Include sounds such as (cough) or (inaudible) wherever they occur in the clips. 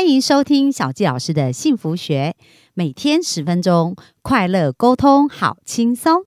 欢迎收听小纪老师的幸福学，每天十分钟，快乐沟通，好轻松。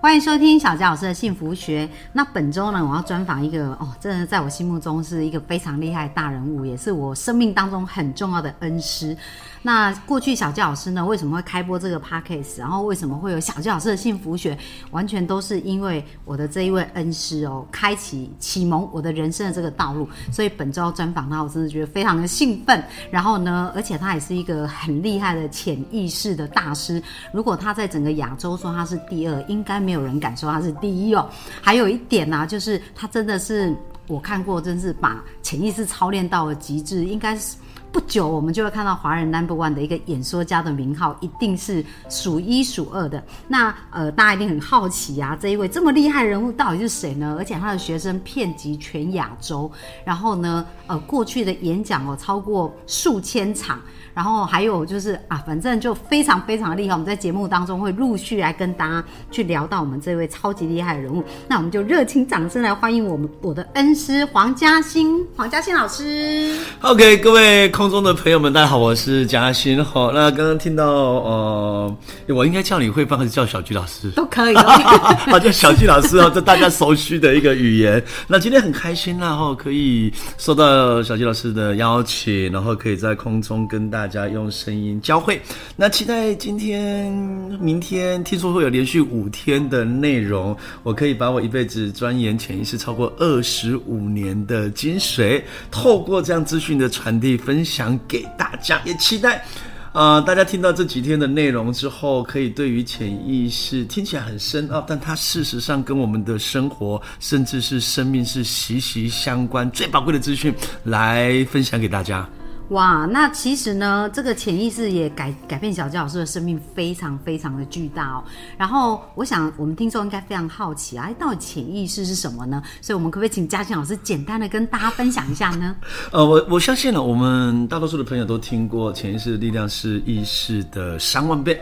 欢迎收听小佳老师的幸福学。那本周呢，我要专访一个哦，真的在我心目中是一个非常厉害的大人物，也是我生命当中很重要的恩师。那过去小教老师呢，为什么会开播这个 podcast？然后为什么会有小教老师的幸福学？完全都是因为我的这一位恩师哦，开启启蒙我的人生的这个道路。所以本周要专访他，我真的觉得非常的兴奋。然后呢，而且他也是一个很厉害的潜意识的大师。如果他在整个亚洲说他是第二，应该没有人敢说他是第一哦。还有一点呢，就是他真的是我看过，真是把潜意识操练到了极致，应该是。不久，我们就会看到华人 Number One 的一个演说家的名号，一定是数一数二的。那呃，大家一定很好奇啊，这一位这么厉害人物到底是谁呢？而且他的学生遍及全亚洲，然后呢，呃，过去的演讲哦超过数千场。然后还有就是啊，反正就非常非常厉害。我们在节目当中会陆续来跟大家去聊到我们这位超级厉害的人物。那我们就热情掌声来欢迎我们我的恩师黄嘉欣，黄嘉欣老师。OK，各位空中的朋友们，大家好，我是嘉欣。好，那刚刚听到呃，我应该叫你会帮还是叫小菊老师？都可以。好，叫小菊老师哦，这大家熟悉的一个语言。那今天很开心，然后可以受到小菊老师的邀请，然后可以在空中跟大。大家用声音交汇，那期待今天、明天，听说会有连续五天的内容，我可以把我一辈子钻研潜意识超过二十五年的精髓，透过这样资讯的传递分享给大家，也期待，呃，大家听到这几天的内容之后，可以对于潜意识听起来很深奥，但它事实上跟我们的生活甚至是生命是息息相关，最宝贵的资讯来分享给大家。哇，那其实呢，这个潜意识也改改变小教老师的生命，非常非常的巨大哦。然后，我想我们听众应该非常好奇啊，到底潜意识是什么呢？所以，我们可不可以请嘉欣老师简单的跟大家分享一下呢？(laughs) 呃，我我相信呢，我们大多数的朋友都听过潜意识的力量是意识的三万倍。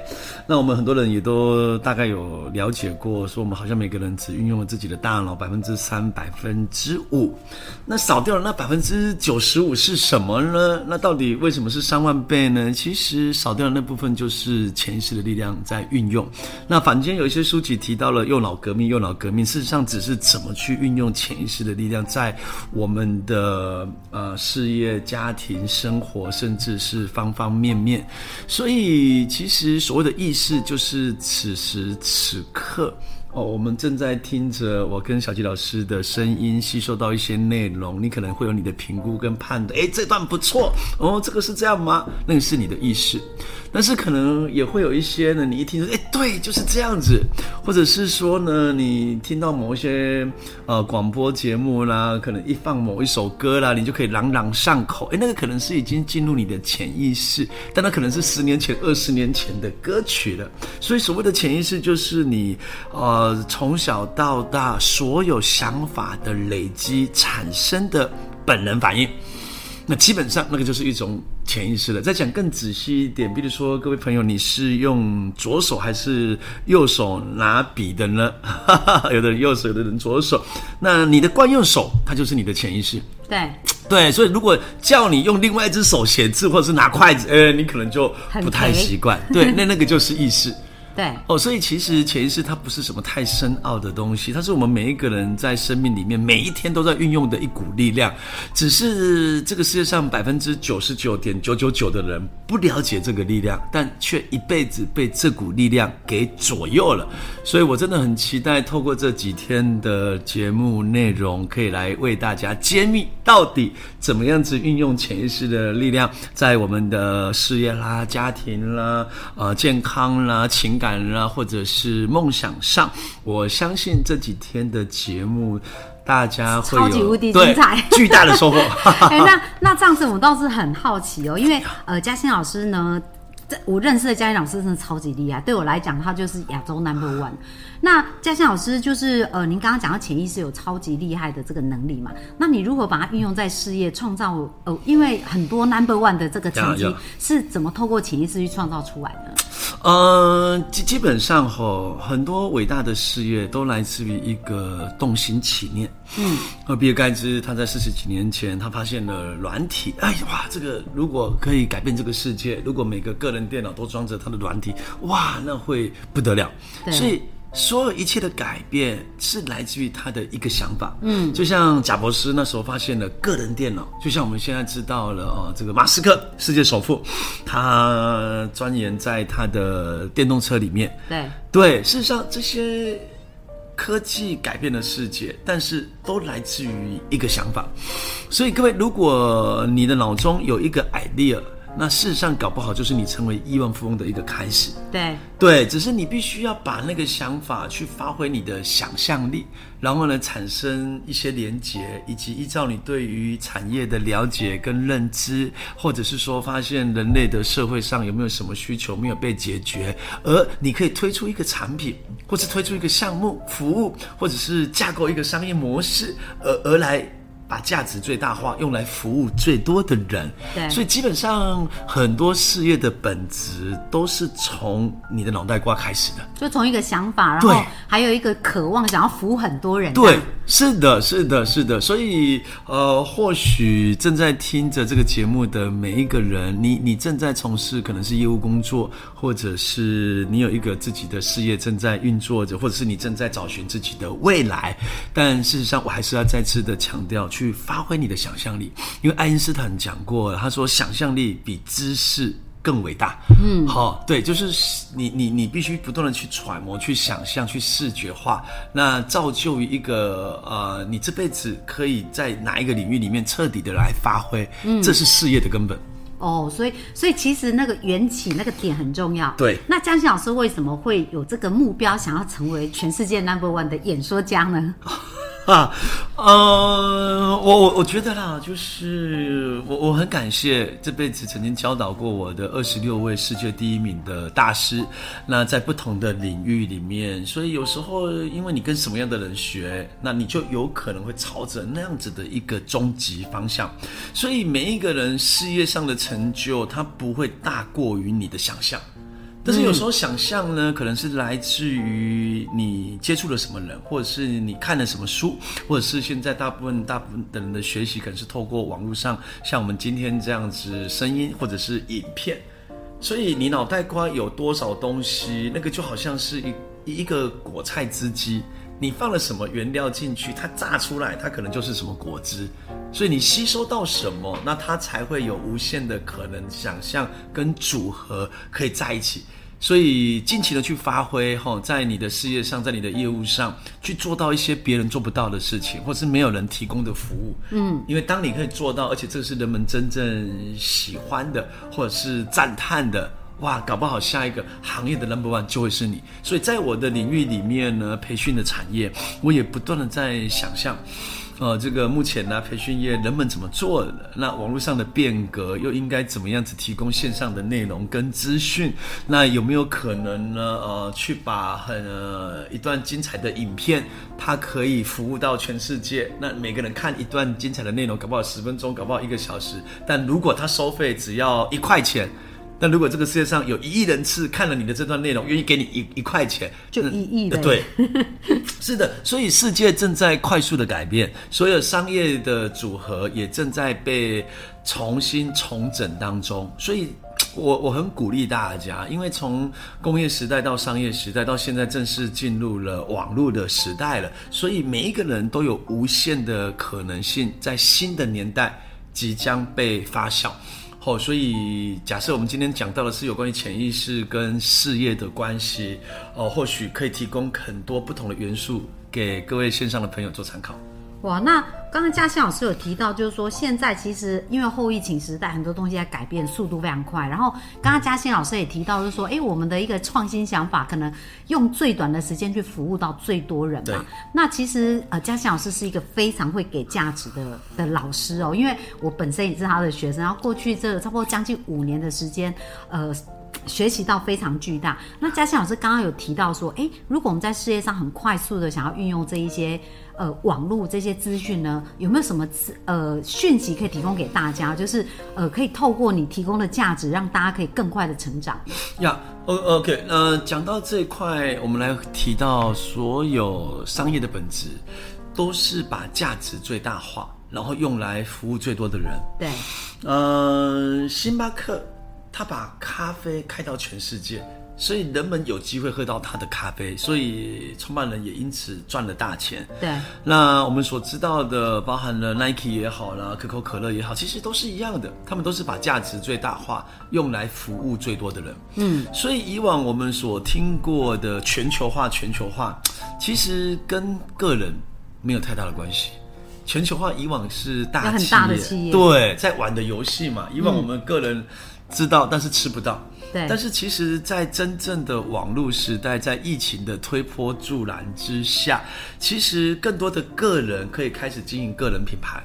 那我们很多人也都大概有了解过，说我们好像每个人只运用了自己的大脑百分之三、百分之五，那少掉了那百分之九十五是什么呢？那那到底为什么是三万倍呢？其实少掉的那部分就是潜意识的力量在运用。那坊间有一些书籍提到了右脑革命，右脑革命事实上只是怎么去运用潜意识的力量，在我们的呃事业、家庭、生活，甚至是方方面面。所以其实所谓的意识，就是此时此刻。哦，我们正在听着我跟小吉老师的声音，吸收到一些内容。你可能会有你的评估跟判断，诶，这段不错哦，这个是这样吗？那个是你的意识。但是可能也会有一些呢，你一听说，哎，对，就是这样子，或者是说呢，你听到某一些呃广播节目啦，可能一放某一首歌啦，你就可以朗朗上口，哎，那个可能是已经进入你的潜意识，但那可能是十年前、二十年前的歌曲了。所以所谓的潜意识，就是你呃从小到大所有想法的累积产生的本能反应。那基本上那个就是一种潜意识了。再讲更仔细一点，比如说各位朋友，你是用左手还是右手拿笔的呢？(laughs) 有的人右手，有的人左手。那你的惯用手，它就是你的潜意识。对对，所以如果叫你用另外一只手写字或者是拿筷子，呃，你可能就不太习惯。对，那那个就是意识。对哦，所以其实潜意识它不是什么太深奥的东西，它是我们每一个人在生命里面每一天都在运用的一股力量。只是这个世界上百分之九十九点九九九的人不了解这个力量，但却一辈子被这股力量给左右了。所以我真的很期待透过这几天的节目内容，可以来为大家揭秘到底怎么样子运用潜意识的力量，在我们的事业啦、家庭啦、呃健康啦、情感。感啊，或者是梦想上，我相信这几天的节目，大家会超级无敌精彩，巨大的收获。(laughs) 哎，那那这样子，我倒是很好奇哦，因为呃，嘉欣老师呢。这我认识的嘉欣老师真的超级厉害，对我来讲，他就是亚洲 number one。那嘉欣老师就是呃，您刚刚讲到潜意识有超级厉害的这个能力嘛？那你如何把它运用在事业，创造呃，因为很多 number one 的这个成绩是怎么透过潜意识去创造出来的？呃，基基本上吼，很多伟大的事业都来自于一个动心起念。嗯，而比尔盖茨他在四十几年前，他发现了软体，哎呀哇，这个如果可以改变这个世界，如果每个个人电脑都装着他的软体，哇，那会不得了。所以。所有一切的改变是来自于他的一个想法，嗯，就像贾博士那时候发现了个人电脑，就像我们现在知道了哦，这个马斯克世界首富，他钻研在他的电动车里面，对，对，事实上这些科技改变了世界，但是都来自于一个想法。所以各位，如果你的脑中有一个 idea，那事实上搞不好就是你成为亿万富翁的一个开始。对，对，只是你必须要把那个想法去发挥你的想象力，然后呢，产生一些连结，以及依照你对于产业的了解跟认知，或者是说发现人类的社会上有没有什么需求没有被解决，而你可以推出一个产品，或是推出一个项目、服务，或者是架构一个商业模式，而而来。把价值最大化，用来服务最多的人。对所以基本上很多事业的本质都是从你的脑袋瓜开始的。就从一个想法，然后还有一个渴望，想要服务很多人。对，是的，是的，是的。所以呃，或许正在听着这个节目的每一个人，你你正在从事可能是业务工作，或者是你有一个自己的事业正在运作着，或者是你正在找寻自己的未来。但事实上，我还是要再次的强调，去发挥你的想象力，因为爱因斯坦讲过，他说想象力比知识。更伟大，嗯，好，对，就是你你你必须不断的去揣摩、去想象、去视觉化，那造就于一个呃，你这辈子可以在哪一个领域里面彻底的来发挥，嗯，这是事业的根本。哦，所以所以其实那个缘起那个点很重要。对那江欣老师为什么会有这个目标，想要成为全世界 number one 的演说家呢？(laughs) 啊，(laughs) 呃，我我我觉得啦，就是我我很感谢这辈子曾经教导过我的二十六位世界第一名的大师，那在不同的领域里面，所以有时候因为你跟什么样的人学，那你就有可能会朝着那样子的一个终极方向，所以每一个人事业上的成就，它不会大过于你的想象。但是有时候想象呢，可能是来自于你接触了什么人，或者是你看了什么书，或者是现在大部分大部分的人的学习，可能是透过网络上，像我们今天这样子声音或者是影片。所以你脑袋瓜有多少东西，那个就好像是一一个果菜汁机，你放了什么原料进去，它榨出来，它可能就是什么果汁。所以你吸收到什么，那它才会有无限的可能想象跟组合可以在一起。所以尽情的去发挥哈，在你的事业上，在你的业务上，去做到一些别人做不到的事情，或是没有人提供的服务。嗯，因为当你可以做到，而且这是人们真正喜欢的，或者是赞叹的。哇，搞不好下一个行业的 number one 就会是你。所以在我的领域里面呢，培训的产业，我也不断的在想象。呃，这个目前呢，培训业人们怎么做的？那网络上的变革又应该怎么样子提供线上的内容跟资讯？那有没有可能呢？呃，去把很、呃、一段精彩的影片，它可以服务到全世界。那每个人看一段精彩的内容，搞不好十分钟，搞不好一个小时。但如果他收费只要一块钱。但如果这个世界上有一亿人次看了你的这段内容，愿意给你一一块钱，就一亿的呃对，(laughs) 是的，所以世界正在快速的改变，所有商业的组合也正在被重新重整当中。所以我我很鼓励大家，因为从工业时代到商业时代，到现在正式进入了网络的时代了，所以每一个人都有无限的可能性，在新的年代即将被发酵。哦，所以假设我们今天讲到的是有关于潜意识跟事业的关系，哦，或许可以提供很多不同的元素给各位线上的朋友做参考。哇，那刚刚嘉欣老师有提到，就是说现在其实因为后疫情时代，很多东西在改变，速度非常快。然后刚刚嘉欣老师也提到，就是说，哎，我们的一个创新想法，可能用最短的时间去服务到最多人嘛。那其实呃，嘉欣老师是一个非常会给价值的的老师哦，因为我本身也是他的学生，然后过去这差不多将近五年的时间，呃。学习到非常巨大。那嘉欣老师刚刚有提到说，诶，如果我们在事业上很快速的想要运用这一些呃网络这些资讯呢，有没有什么资呃讯息可以提供给大家？就是呃可以透过你提供的价值，让大家可以更快的成长。呀，o OK，那讲到这一块，我们来提到所有商业的本质，都是把价值最大化，然后用来服务最多的人。对，呃，星巴克他把咖啡开到全世界，所以人们有机会喝到他的咖啡，所以创办人也因此赚了大钱。对，那我们所知道的，包含了 Nike 也好啦，可口可乐也好，其实都是一样的，他们都是把价值最大化，用来服务最多的人。嗯，所以以往我们所听过的全球化，全球化，其实跟个人没有太大的关系。全球化以往是大很企业，大的企业对，在玩的游戏嘛。以往我们个人知道，但是吃不到。对但是其实，在真正的网络时代，在疫情的推波助澜之下，其实更多的个人可以开始经营个人品牌。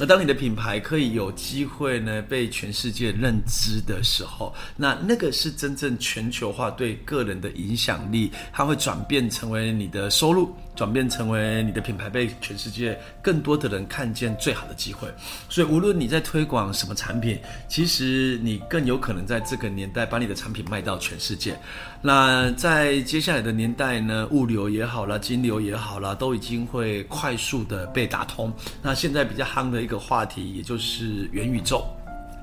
而当你的品牌可以有机会呢被全世界认知的时候，那那个是真正全球化对个人的影响力，它会转变成为你的收入，转变成为你的品牌被全世界更多的人看见最好的机会。所以无论你在推广什么产品，其实你更有可能在这个年代把你的产品卖到全世界。那在接下来的年代呢，物流也好啦，金流也好啦，都已经会快速的被打通。那现在比较夯的一个话题，也就是元宇宙。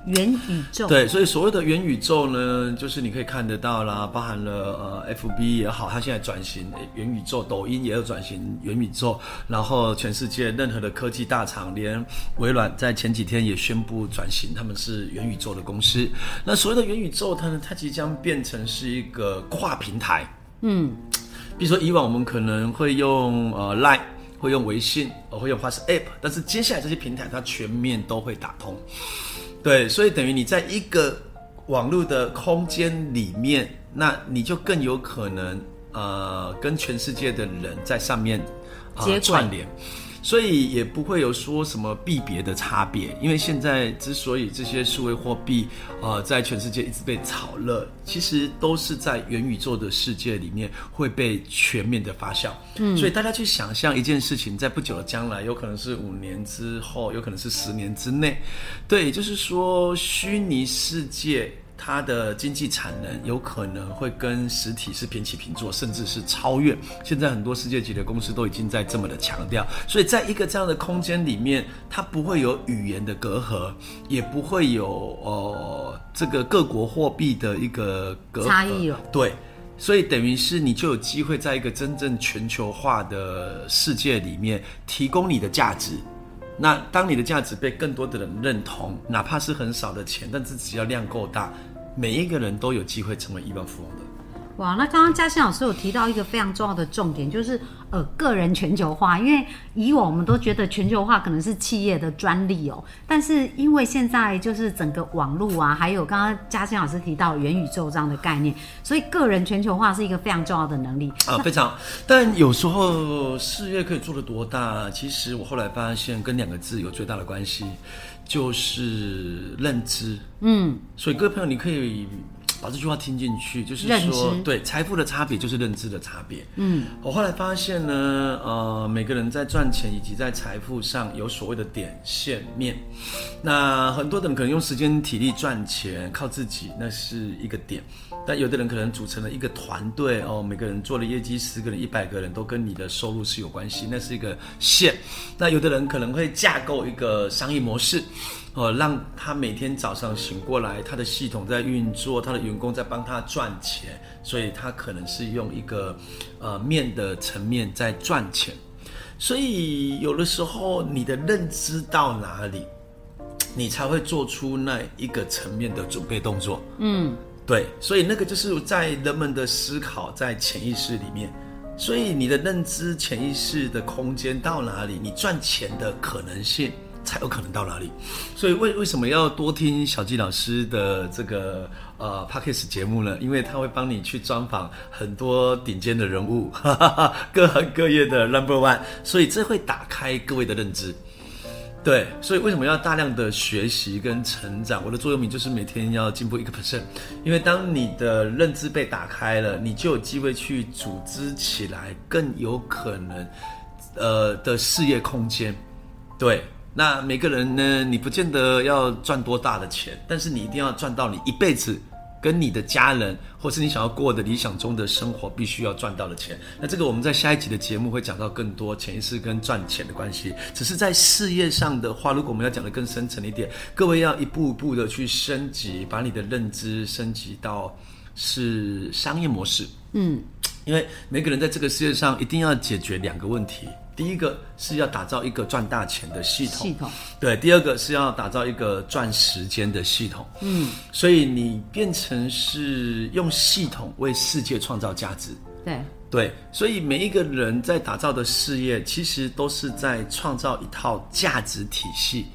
元宇宙，对，所以所谓的元宇宙呢，就是你可以看得到啦，包含了呃，FB 也好，它现在转型元宇宙，抖音也有转型元宇宙，然后全世界任何的科技大厂，连微软在前几天也宣布转型，他们是元宇宙的公司。那所谓的元宇宙，它呢，它即将变成是一个跨平台，嗯，比如说以往我们可能会用呃 Line，会用微信，我会用 WhatsApp，但是接下来这些平台它全面都会打通。对，所以等于你在一个网络的空间里面，那你就更有可能呃跟全世界的人在上面呃接轨串联。所以也不会有说什么币别的差别，因为现在之所以这些数位货币，呃，在全世界一直被炒热，其实都是在元宇宙的世界里面会被全面的发酵。嗯，所以大家去想象一件事情，在不久的将来，有可能是五年之后，有可能是十年之内，对，也就是说，虚拟世界。它的经济产能有可能会跟实体是平起平坐，甚至是超越。现在很多世界级的公司都已经在这么的强调，所以在一个这样的空间里面，它不会有语言的隔阂，也不会有呃这个各国货币的一个隔阂差异了。对，所以等于是你就有机会在一个真正全球化的世界里面提供你的价值。那当你的价值被更多的人认同，哪怕是很少的钱，但是只要量够大，每一个人都有机会成为亿万富翁的。哇，那刚刚嘉欣老师有提到一个非常重要的重点，就是呃个人全球化。因为以往我们都觉得全球化可能是企业的专利哦，但是因为现在就是整个网络啊，还有刚刚嘉欣老师提到元宇宙这样的概念，所以个人全球化是一个非常重要的能力。啊，非常。但有时候事业可以做得多大，其实我后来发现跟两个字有最大的关系，就是认知。嗯，所以各位朋友，你可以把这句话听进去，就是说，对财富的差别就是认知的差别。嗯，我后来发现呢，呃，每个人在赚钱以及在财富上有所谓的点线面。那很多人可能用时间、体力赚钱，靠自己，那是一个点。但有的人可能组成了一个团队哦，每个人做了业绩，十个人、一百个人都跟你的收入是有关系，那是一个线。那有的人可能会架构一个商业模式，哦，让他每天早上醒过来，他的系统在运作，他的员工在帮他赚钱，所以他可能是用一个呃面的层面在赚钱。所以有的时候你的认知到哪里，你才会做出那一个层面的准备动作。嗯，对，所以那个就是在人们的思考，在潜意识里面。所以你的认知、潜意识的空间到哪里，你赚钱的可能性才有可能到哪里。所以为为什么要多听小纪老师的这个呃 p o d c a s t 节目呢？因为他会帮你去专访很多顶尖的人物，哈哈哈，各行各业的 Number One，所以这会打开各位的认知。对，所以为什么要大量的学习跟成长？我的座右铭就是每天要进步一个 percent，因为当你的认知被打开了，你就有机会去组织起来更有可能，呃的事业空间。对，那每个人呢，你不见得要赚多大的钱，但是你一定要赚到你一辈子。跟你的家人，或是你想要过的理想中的生活，必须要赚到的钱。那这个我们在下一集的节目会讲到更多潜意识跟赚钱的关系。只是在事业上的话，如果我们要讲的更深层一点，各位要一步一步的去升级，把你的认知升级到是商业模式。嗯，因为每个人在这个世界上一定要解决两个问题。第一个是要打造一个赚大钱的系统，系统对；第二个是要打造一个赚时间的系统。嗯，所以你变成是用系统为世界创造价值。对对，所以每一个人在打造的事业，其实都是在创造一套价值体系，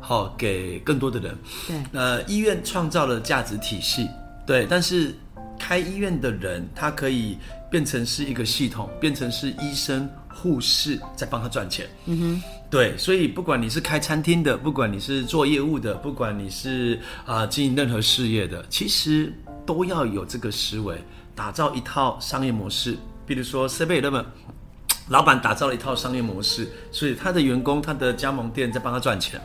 好给更多的人。对，呃，医院创造了价值体系，对，但是开医院的人，他可以变成是一个系统，变成是医生。护士在帮他赚钱，嗯哼，对，所以不管你是开餐厅的，不管你是做业务的，不管你是啊经营任何事业的，其实都要有这个思维，打造一套商业模式。比如说 C 贝那么，老板打造了一套商业模式，所以他的员工、他的加盟店在帮他赚钱。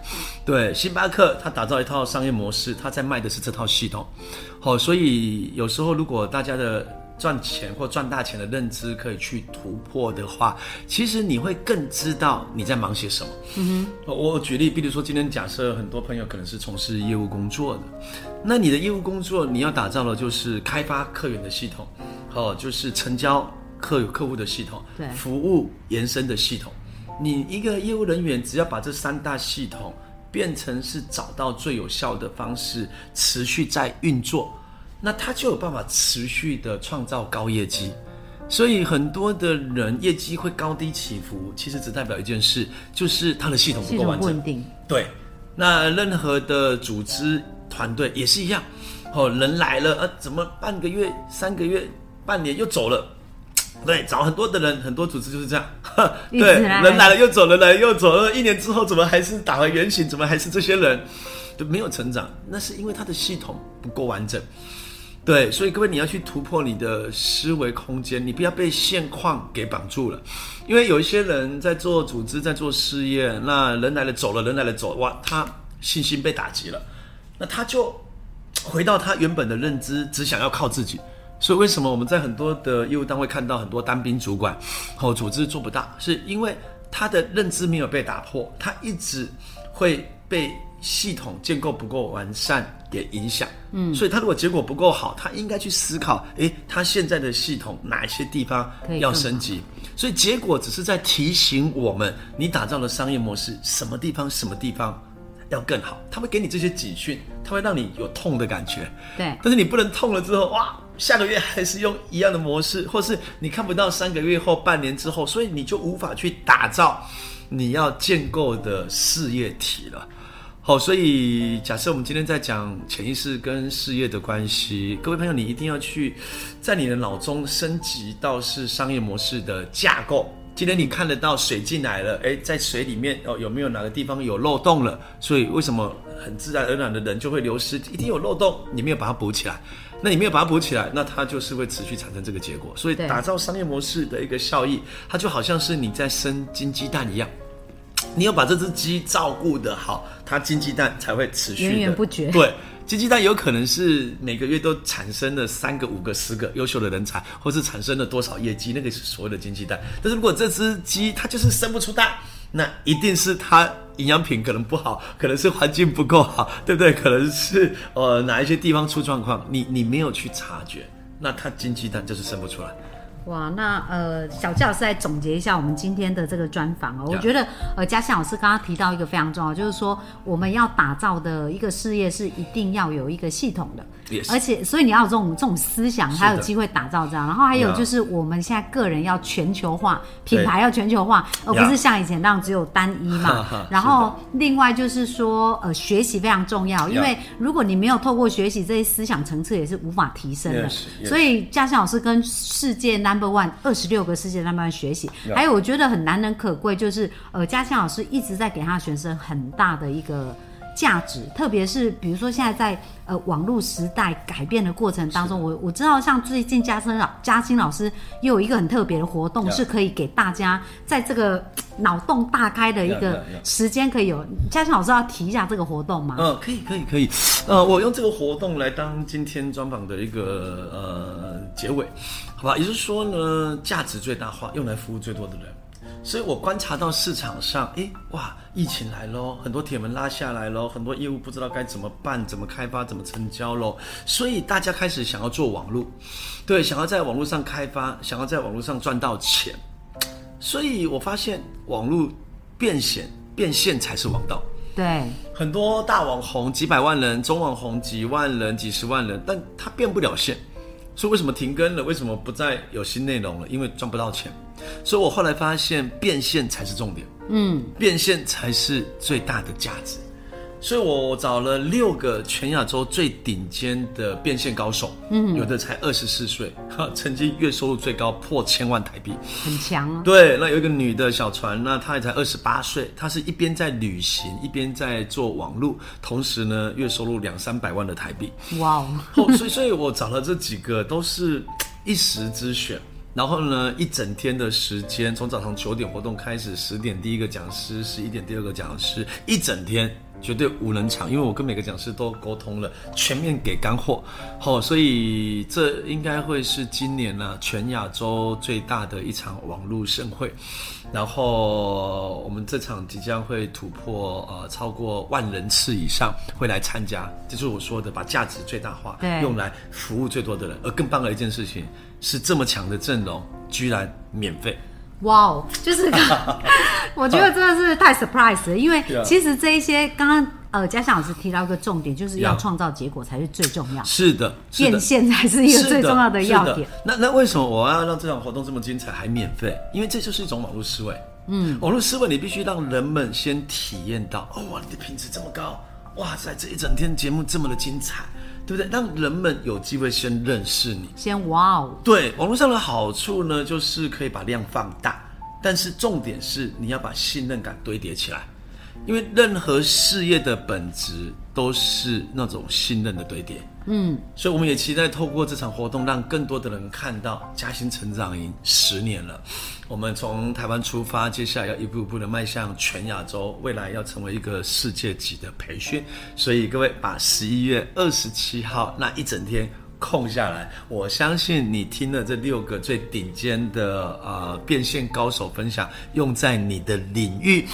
对，星巴克他打造一套商业模式，他在卖的是这套系统。好，所以有时候如果大家的。赚钱或赚大钱的认知可以去突破的话，其实你会更知道你在忙些什么。嗯哼，我举例，比如说今天假设很多朋友可能是从事业务工作的，那你的业务工作你要打造的就是开发客源的系统，哦，就是成交客客户的系统，对，服务延伸的系统。你一个业务人员只要把这三大系统变成是找到最有效的方式，持续在运作。那他就有办法持续的创造高业绩，所以很多的人业绩会高低起伏，其实只代表一件事，就是他的系统不够完整。对，那任何的组织团队也是一样，哦，人来了，呃，怎么半个月、三个月、半年又走了？对，找很多的人，很多组织就是这样。(laughs) 对，人来了又走，人来了又走，了，一年之后怎么还是打回原形？怎么还是这些人就没有成长？那是因为他的系统不够完整。对，所以各位你要去突破你的思维空间，你不要被现况给绑住了。因为有一些人在做组织，在做事业，那人来了走了，人来了走，哇，他信心被打击了，那他就回到他原本的认知，只想要靠自己。所以为什么我们在很多的业务单位看到很多单兵主管，后组织做不大，是因为他的认知没有被打破，他一直会被。系统建构不够完善，给影响。嗯，所以他如果结果不够好，他应该去思考，诶，他现在的系统哪一些地方要升级？所以结果只是在提醒我们，你打造的商业模式什么地方什么地方要更好。他会给你这些警讯，他会让你有痛的感觉。对，但是你不能痛了之后，哇，下个月还是用一样的模式，或是你看不到三个月后、半年之后，所以你就无法去打造你要建构的事业体了。好，所以假设我们今天在讲潜意识跟事业的关系，各位朋友，你一定要去在你的脑中升级到是商业模式的架构。今天你看得到水进来了，诶，在水里面哦，有没有哪个地方有漏洞了？所以为什么很自然而然的人就会流失？一定有漏洞，你没有把它补起来，那你没有把它补起来，那它就是会持续产生这个结果。所以打造商业模式的一个效益，它就好像是你在生金鸡蛋一样。你要把这只鸡照顾的好，它金鸡蛋才会持续源源不绝。对，金鸡蛋有可能是每个月都产生了三个、五个、十个优秀的人才，或是产生了多少业绩，那个是所谓的金鸡蛋。但是如果这只鸡它就是生不出蛋，那一定是它营养品可能不好，可能是环境不够好，对不对？可能是呃哪一些地方出状况，你你没有去察觉，那它金鸡蛋就是生不出来。哇，那呃，小纪老师来总结一下我们今天的这个专访哦。我觉得呃，嘉信老师刚刚提到一个非常重要，就是说我们要打造的一个事业是一定要有一个系统的，而且所以你要有这种这种思想，才有机会打造这样。然后还有就是我们现在个人要全球化，品牌要全球化，而不是像以前那样只有单一嘛。(laughs) 然后另外就是说呃，学习非常重要，因为如果你没有透过学习，这些思想层次也是无法提升的。所以嘉信老师跟世界。number one，二十六个世界 number one 学习。还有我觉得很难能可贵，就是呃，嘉欣老师一直在给他学生很大的一个。价值，特别是比如说现在在呃网络时代改变的过程当中，我我知道像最近嘉欣老嘉欣老师又有一个很特别的活动是可以给大家在这个脑洞大开的一个时间可以有。嘉欣老师要提一下这个活动吗？嗯，可以，可以，可以。呃，我用这个活动来当今天专访的一个呃结尾，好吧？也就是说呢，价值最大化，用来服务最多的人。所以我观察到市场上，诶，哇，疫情来喽，很多铁门拉下来喽，很多业务不知道该怎么办、怎么开发、怎么成交喽，所以大家开始想要做网络，对，想要在网络上开发，想要在网络上赚到钱。所以我发现网络变现，变现才是王道。对，很多大网红几百万人，中网红几万人、几十万人，但他变不了现，所以为什么停更了？为什么不再有新内容了？因为赚不到钱。所以我后来发现，变现才是重点，嗯，变现才是最大的价值。所以我找了六个全亚洲最顶尖的变现高手，嗯，有的才二十四岁，哈，(laughs) 曾经月收入最高破千万台币，很强啊。对，那有一个女的小船，那她也才二十八岁，她是一边在旅行，一边在做网络，同时呢，月收入两三百万的台币。哇哦，哦，所以，所以我找了这几个都是 (tsk) 一时之选。然后呢，一整天的时间，从早上九点活动开始，十点第一个讲师，十一点第二个讲师，一整天绝对无人场，因为我跟每个讲师都沟通了，全面给干货。好、所以这应该会是今年呢、全亚洲最大的一场网络盛会。然后我们这场即将会突破呃超过万人次以上会来参加，这就是我说的把价值最大化，对用来服务最多的人。而更棒的一件事情是，这么强的阵容居然免费。哇哦，就是 (laughs) 我觉得真的是太 surprise 了，因为 (laughs) 其实这一些刚刚呃嘉祥老师提到一个重点，就是要创造结果才是最重要，是的，变现才是一个最重要的要是点。那那为什么我要让这场活动这么精彩还免费？因为这就是一种网络思维。嗯，网络思维你必须让人们先体验到，哦哇，你的品质这么高，哇塞，这一整天节目这么的精彩，对不对？让人们有机会先认识你。先哇哦，对，网络上的好处呢，就是可以把量放大，但是重点是你要把信任感堆叠起来，因为任何事业的本质都是那种信任的堆叠。嗯，所以我们也期待透过这场活动，让更多的人看到嘉兴成长营十年了。我们从台湾出发，接下来要一步一步的迈向全亚洲，未来要成为一个世界级的培训。所以各位把十一月二十七号那一整天空下来，我相信你听了这六个最顶尖的呃变现高手分享，用在你的领域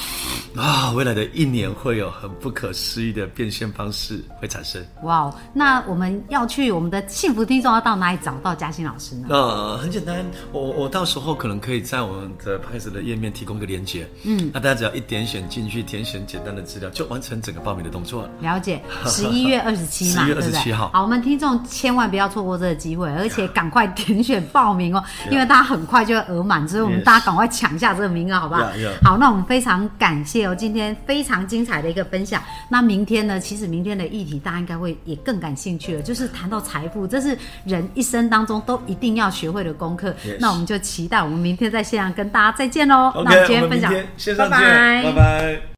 啊，未来的一年会有很不可思议的变现方式会产生。哇哦，那我们要去我们的幸福听众要到哪里找到嘉欣老师呢？呃，很简单，我我到时候可能可以在我们的 p a 的页面提供一个连接，嗯，那大家只要一点选进去，填写简单的资料，就完成整个报名的动作了。了解，十一月二十七嘛，(laughs) 十一月二十七号好，我们听众千万不要错过这个机会，而且 (laughs) 赶快点选报名哦，(laughs) 因为大家很快就会额满，所以我们大家赶快抢下这个名额，好不好？好，那我们非常感谢哦，今天非常精彩的一个分享。那明天呢，其实明天的议题大家应该会也更感兴趣了，就是谈到财富，这是人一生当中都一定要学会的功课。那我们就期待我们明天在线上跟大家再见喽。那我们今天分享，拜拜。拜拜